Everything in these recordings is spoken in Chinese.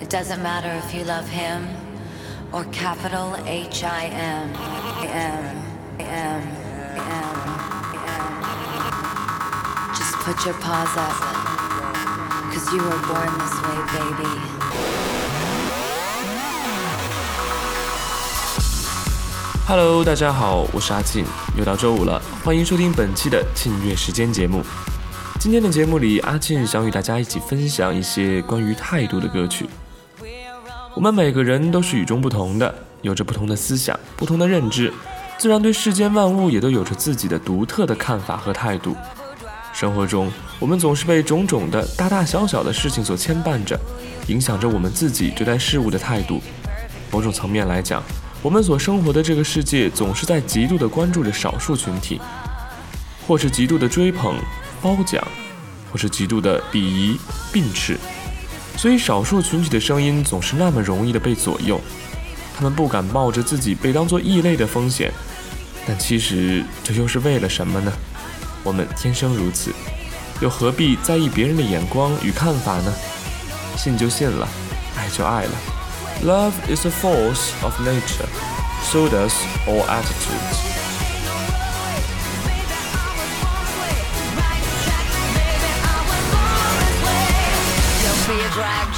It doesn't matter if you love him or capital H I M M M M M. Just put your paws up, cause you were born this way, baby. Hello，大家好，我是阿庆，又到周五了，欢迎收听本期的庆月时间节目。今天的节目里，阿庆想与大家一起分享一些关于态度的歌曲。我们每个人都是与众不同的，有着不同的思想、不同的认知，自然对世间万物也都有着自己的独特的看法和态度。生活中，我们总是被种种的大大小小的事情所牵绊着，影响着我们自己对待事物的态度。某种层面来讲，我们所生活的这个世界总是在极度的关注着少数群体，或是极度的追捧。褒奖，或是极度的鄙夷、并斥，所以少数群体的声音总是那么容易的被左右。他们不敢冒着自己被当作异类的风险，但其实这又是为了什么呢？我们天生如此，又何必在意别人的眼光与看法呢？信就信了，爱就爱了。Love is a force of nature, so does all attitudes.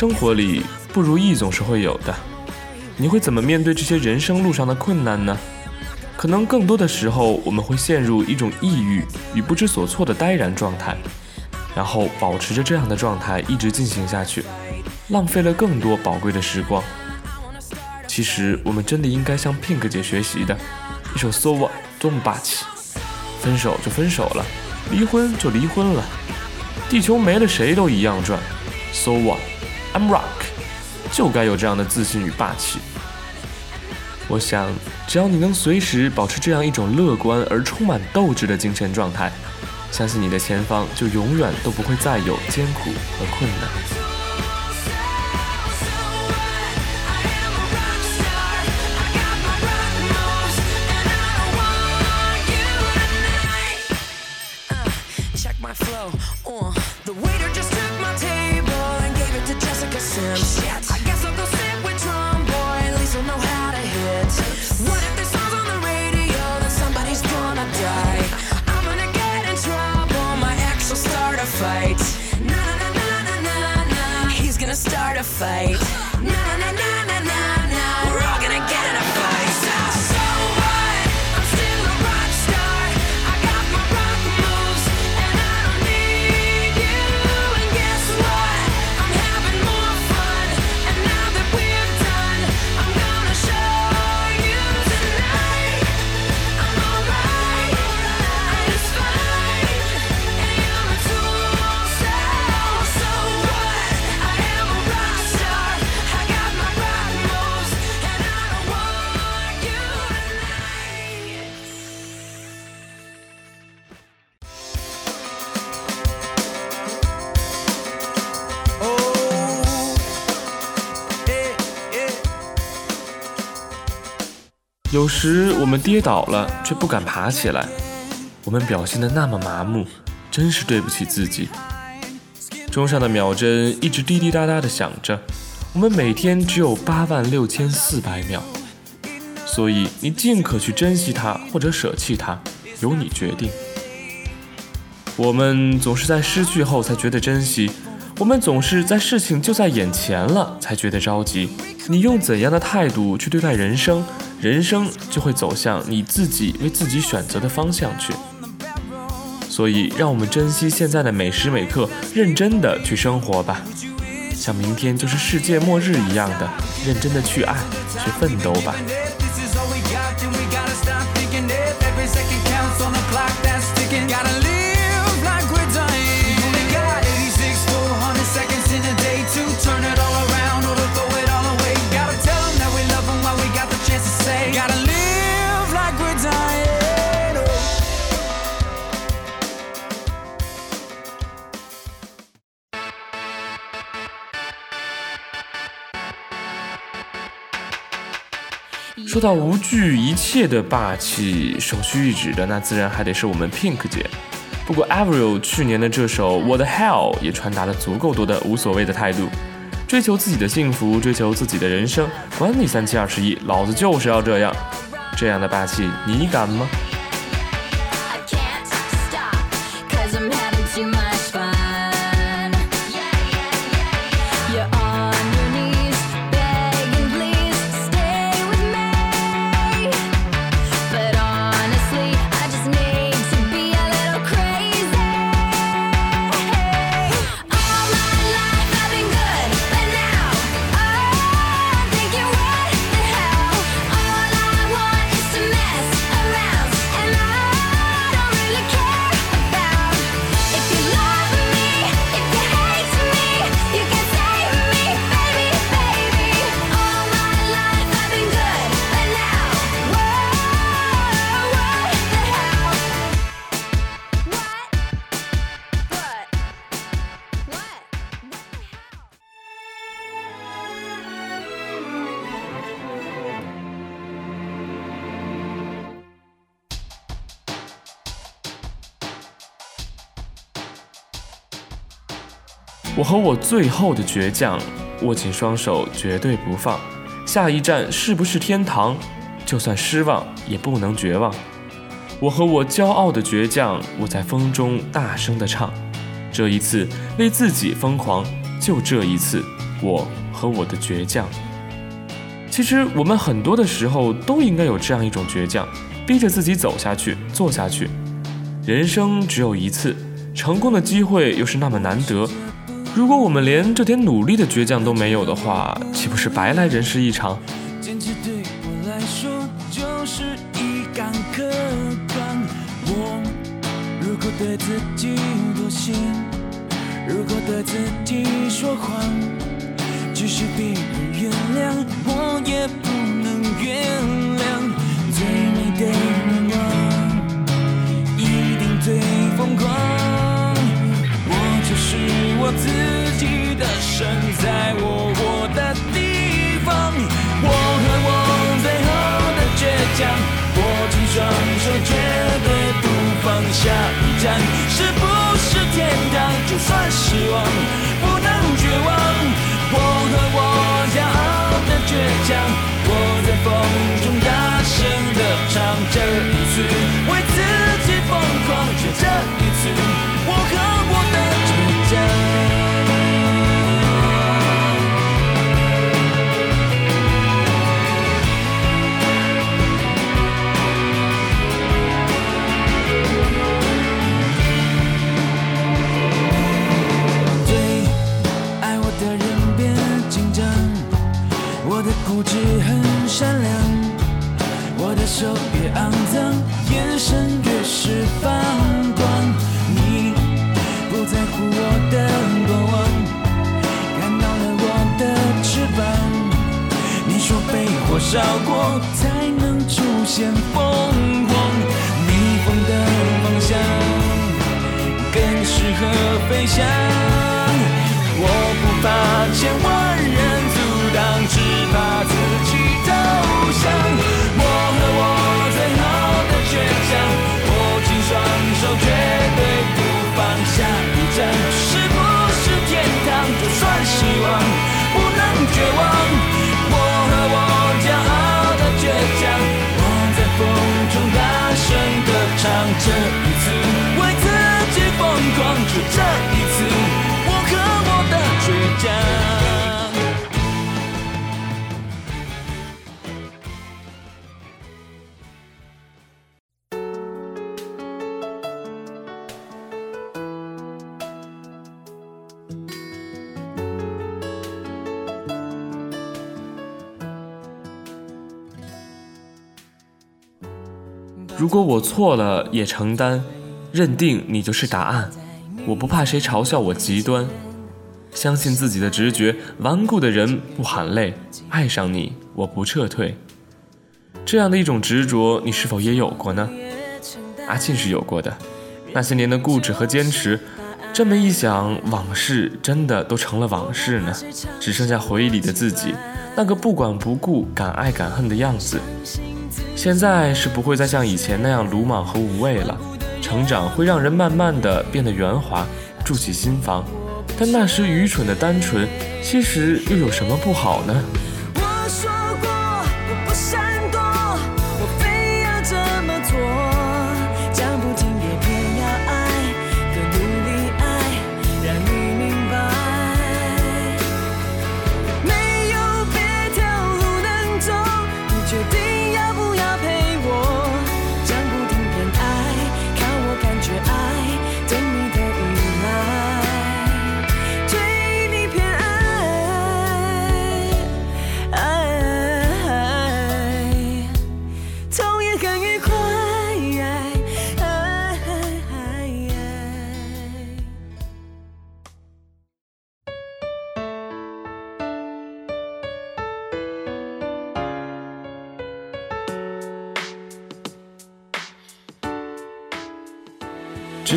生活里不如意总是会有的，你会怎么面对这些人生路上的困难呢？可能更多的时候，我们会陷入一种抑郁与不知所措的呆然状态，然后保持着这样的状态一直进行下去，浪费了更多宝贵的时光。其实，我们真的应该向 Pink 姐学习的，一首 So What 多么霸气！分手就分手了，离婚就离婚了，地球没了谁都一样转。So what? I'm rock，就该有这样的自信与霸气。我想，只要你能随时保持这样一种乐观而充满斗志的精神状态，相信你的前方就永远都不会再有艰苦和困难。check my flow. Uh, the waiter just took my table it to Jessica Sims. I guess I'll go sit with Drum Boy, at least I'll know how to hit. What if this song's on the radio? Then somebody's gonna die. I'm gonna get in trouble. My ex will start a fight. Na na na na na na. He's gonna start a fight. Na na na na. 有时我们跌倒了，却不敢爬起来；我们表现得那么麻木，真是对不起自己。钟上的秒针一直滴滴答答地响着，我们每天只有八万六千四百秒，所以你尽可去珍惜它或者舍弃它，由你决定。我们总是在失去后才觉得珍惜，我们总是在事情就在眼前了才觉得着急。你用怎样的态度去对待人生，人生就会走向你自己为自己选择的方向去。所以，让我们珍惜现在的每时每刻，认真的去生活吧，像明天就是世界末日一样的认真的去爱，去奋斗吧。This is 说到无惧一切的霸气，首屈一指的那自然还得是我们 Pink 姐。不过 Avril 去年的这首《What Hell》也传达了足够多的无所谓的态度，追求自己的幸福，追求自己的人生，管你三七二十一，老子就是要这样。这样的霸气，你敢吗？我和我最后的倔强，握紧双手，绝对不放。下一站是不是天堂？就算失望，也不能绝望。我和我骄傲的倔强，我在风中大声的唱。这一次为自己疯狂，就这一次，我和我的倔强。其实我们很多的时候都应该有这样一种倔强，逼着自己走下去，做下去。人生只有一次，成功的机会又是那么难得。如果我们连这点努力的倔强都没有的话，岂不是白来人世一场？坚持对我来说就是一杆客观。我如果对自己妥协，如果对自己说谎，即使别人原谅，我也不能原谅。最美的愿望，一定最疯狂。我自己的神，在我活的地方。我和我最后的倔强，握紧双手，绝对不放。下一站是不是天堂？就算失望，不能绝望。我和我骄傲的倔强，我在风中大声的唱。这一次被火烧过才能出现凤凰，逆风的方向。更适合飞翔。我不怕千万如果我错了，也承担，认定你就是答案。我不怕谁嘲笑我极端，相信自己的直觉。顽固的人不喊累，爱上你我不撤退。这样的一种执着，你是否也有过呢？阿庆是有过的。那些年的固执和坚持，这么一想，往事真的都成了往事呢，只剩下回忆里的自己，那个不管不顾、敢爱敢恨的样子。现在是不会再像以前那样鲁莽和无畏了。成长会让人慢慢的变得圆滑，筑起心房，但那时愚蠢的单纯，其实又有什么不好呢？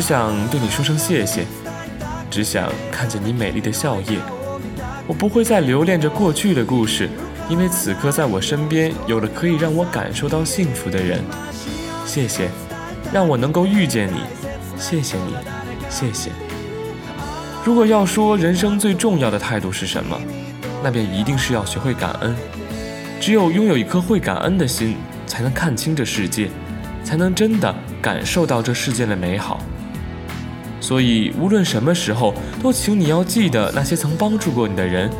想对你说声谢谢，只想看见你美丽的笑靥。我不会再留恋着过去的故事，因为此刻在我身边有了可以让我感受到幸福的人。谢谢，让我能够遇见你。谢谢你，谢谢。如果要说人生最重要的态度是什么，那便一定是要学会感恩。只有拥有一颗会感恩的心，才能看清这世界，才能真的感受到这世界的美好。所以，无论什么时候，都请你要记得那些曾帮助过你的人，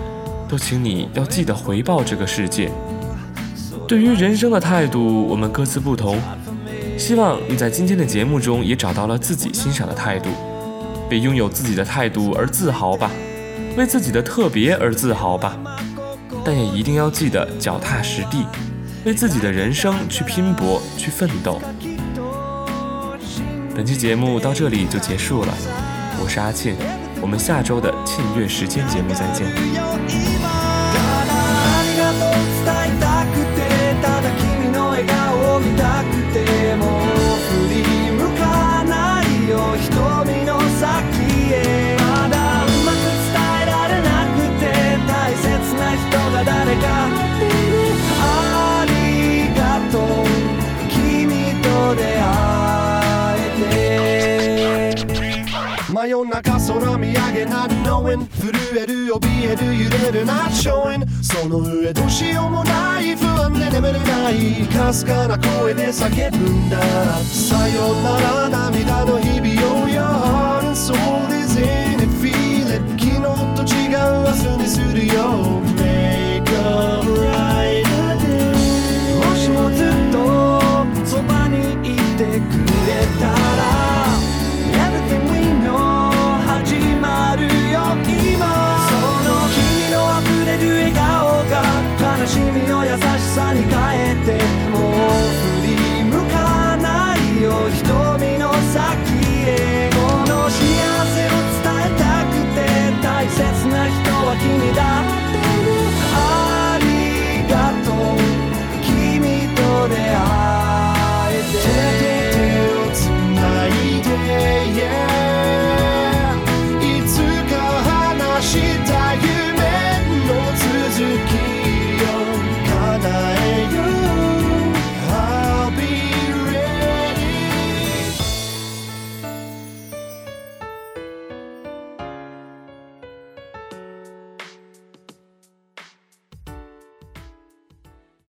都请你要记得回报这个世界。对于人生的态度，我们各自不同。希望你在今天的节目中也找到了自己欣赏的态度，为拥有自己的态度而自豪吧，为自己的特别而自豪吧。但也一定要记得脚踏实地，为自己的人生去拼搏、去奋斗。本期节目到这里就结束了，我是阿庆，我们下周的庆月时间节目再见。真夜中空見上げ Not knowing 震える怯える揺れる Not showing その上どうしようもない不安で眠れないかすかな声で叫ぶんだ。さよなら涙の日々を Your heart and soul is in it feel it 昨日と違う明日にするよ。